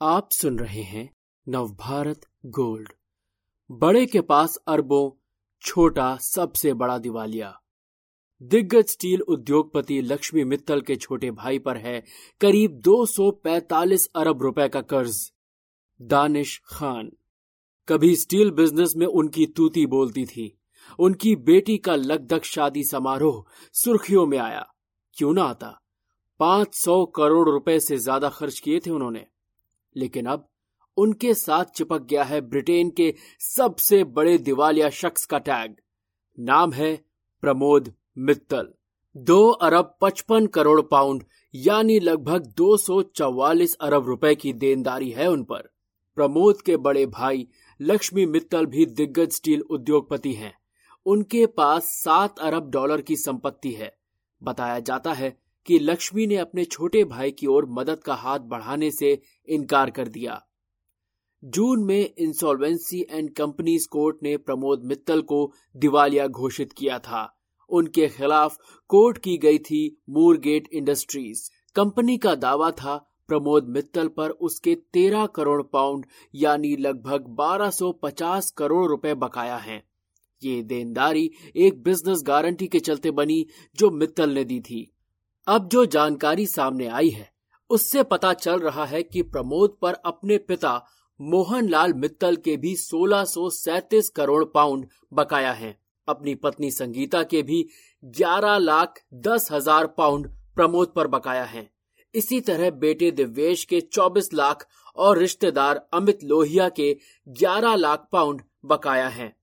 आप सुन रहे हैं नवभारत गोल्ड। बड़े के पास अरबों, छोटा सबसे बड़ा दिवालिया। दिग्गज स्टील उद्योगपति लक्ष्मी मित्तल के छोटे भाई पर है करीब 245 अरब रुपए का कर्ज। दानिश खान। कभी स्टील बिज़नेस में उनकी तूती बोलती थी। उनकी बेटी का लगधक शादी समारोह सुर्खियों में आया। क्यों ना आता? पाँच सौ करोड़ रुपए से ज़्यादा खर्च किए थे उन्होंने। लेकिन अब उनके साथ चिपक गया है ब्रिटेन के सबसे बड़े दिवालिया शख्स का टैग। नाम है प्रमोद मित्तल। दो अरब पचपन करोड़ पाउंड, यानी लगभग 244 अरब रुपए की देनदारी है उन पर। प्रमोद के बड़े भाई लक्ष्मी मित्तल भी दिग्गज स्टील उद्योगपति हैं। उनके पास सात अरब डॉलर की संपत्ति है। बताया जाता है कि लक्ष्मी ने अपने छोटे भाई की ओर मदद का हाथ बढ़ाने से इनकार कर दिया। जून में इंसॉल्वेंसी एंड कंपनीज़ कोर्ट ने प्रमोद मित्तल को दिवालिया घोषित किया था। उनके खिलाफ कोर्ट की गई थी मूरगेट इंडस्ट्रीज़। कंपनी का दावा था, प्रमोद मित्तल पर उसके 13 करोड़ पाउंड यानी लगभग 1250 करोड़ रुपए बकाया हैं। ये देनदारी एक बिज़नेस गारंटी के चलते बनी जो मित्तल ने दी थी। अब जो जानकारी सामने आई है, उससे पता चल रहा है कि प्रमोद पर अपने पिता मोहनलाल मित्तल के भी सोलह करोड़ पाउंड बकाया हैं। अपनी पत्नी संगीता के भी 11 लाख दस हज़ार पाउंड प्रमोद पर बकाया हैं। इसी तरह बेटे दिव्येश के 24 लाख और रिश्तेदार अमित लोहिया के 11 लाख पाउंड बकाया हैं।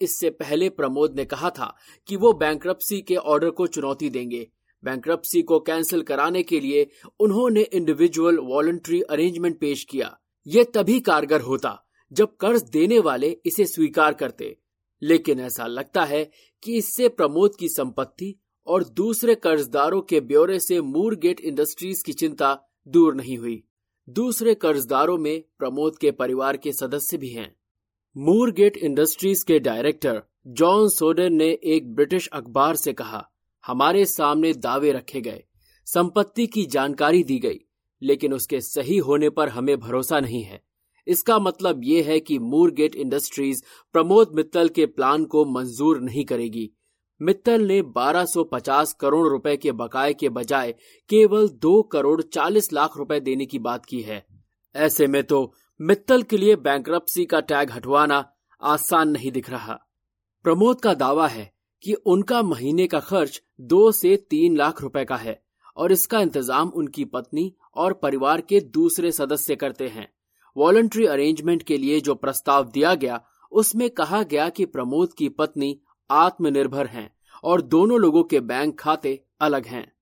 इससे पहले प्रमोद ने कहा था कि वो बैंक्रप्सी के ऑर्डर को चुनौती देंगे। बैंक्रप्सी को कैंसिल कराने के लिए उन्होंने इंडिविजुअल वॉलंटरी अरेंजमेंट पेश किया। ये तभी कारगर होता जब कर्ज देने वाले इसे स्वीकार करते। लेकिन ऐसा लगता है कि इससे प्रमोद की संपत्ति और दूसरे कर्जदारों के ब्यौरे से मूरगेट इंडस्ट्रीज़ की चिंता दूर नहीं हुई। दूसरे कर्जदारों में प्रमोद के परिवार के सदस्य भी हैं। मूरगेट इंडस्ट्रीज़ के डायरेक्टर जॉन सोडर ने एक ब्रिटिश अखबार से कहा हमारे सामने दावे रखे गए। संपत्ति की जानकारी दी गई, लेकिन उसके सही होने पर हमें भरोसा नहीं है। इसका मतलब ये है कि मूरगेट इंडस्ट्रीज़ प्रमोद मित्तल के प्लान को मंजूर नहीं करेगी। मित्तल ने 1250 करोड़ रुपए के बकाए के बजाय केवल दो करोड़ चालीस लाख रुपए देने की बात की है। ऐसे में तो मित्तल के लिए बैंक्रप्सी का टैग हटवाना आसान नहीं दिख रहा। प्रमोद का दावा है कि उनका महीने का खर्च दो से तीन लाख रुपए का है और इसका इंतज़ाम उनकी पत्नी और परिवार के दूसरे सदस्य करते हैं। वॉलंट्री अरेंजमेंट के लिए जो प्रस्ताव दिया गया, उसमें कहा गया कि प्रमोद की पत्नी आत्मनिर्भर हैं और दोनों लोगों के बैंक खाते अलग हैं।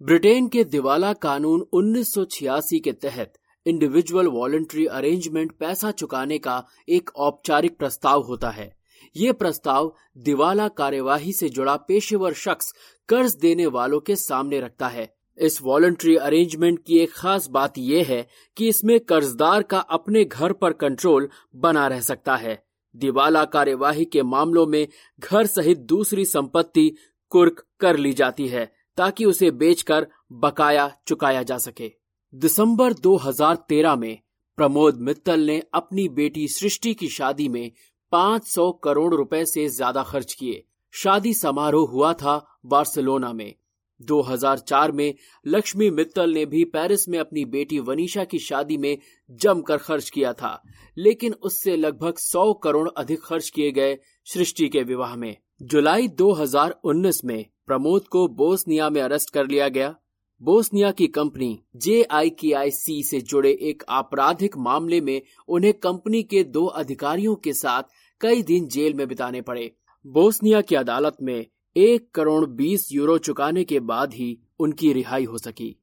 ब्रिटेन के दिवाला कानून 1986 के तहत इंडिविजुअल वॉलंट्री अरेंजमेंट पैसा चुकाने का एक औपचारिक प्रस्ताव होता है। ये प्रस्ताव दिवाला कार्यवाही से जुड़ा पेशेवर शख्स कर्ज देने वालों के सामने रखता है। इस वॉलंट्री अरेंजमेंट की एक खास बात यह है कि इसमें कर्जदार का अपने घर पर कंट्रोल बना रह सकता है। दिवाला कार्यवाही के मामलों में घर सहित दूसरी संपत्ति कुर्क कर ली जाती है, ताकि उसे बेचकर बकाया चुकाया जा सके। दिसंबर 2013 में प्रमोद मित्तल ने अपनी बेटी सृष्टि की शादी में 500 करोड़ रुपए से ज़्यादा खर्च किए। शादी समारोह हुआ था बार्सिलोना में। 2004 में लक्ष्मी मित्तल ने भी पेरिस में अपनी बेटी वनीशा की शादी में जमकर खर्च किया था, लेकिन उससे लगभग 100 करोड़ अधिक खर्च किए गए सृष्टि के विवाह में। जुलाई 2019 में प्रमोद को बोस्निया में अरेस्ट कर लिया गया। बोस्निया की कंपनी जे आई आई सी से जुड़े एक आपराधिक मामले में उन्हें कंपनी के दो अधिकारियों के साथ कई दिन जेल में बिताने पड़े। बोस्निया की अदालत में एक करोड़ बीस यूरो चुकाने के बाद ही उनकी रिहाई हो सकी।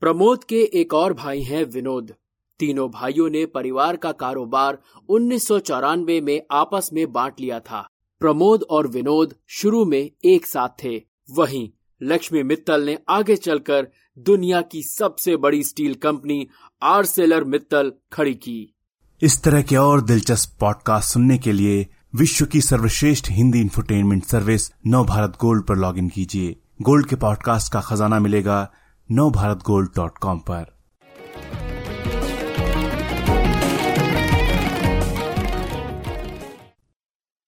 प्रमोद के एक और भाई हैं विनोद। तीनों भाइयों ने परिवार का कारोबार उन्नीस सौ चौरानवे में आपस में बांट लिया था। प्रमोद और विनोद शुरू में एक साथ थे। वहीं लक्ष्मी मित्तल ने आगे चलकर दुनिया की सबसे बड़ी स्टील कंपनी आरसेलर मित्तल खड़ी की। इस तरह के और दिलचस्प पॉडकास्ट सुनने के लिए विश्व की सर्वश्रेष्ठ Hindi infotainment service Nav Bharat gold पर लॉगिन कीजिए। गोल्ड के पॉडकास्ट का खजाना मिलेगा नव भारत गोल्ड डॉट कॉम पर।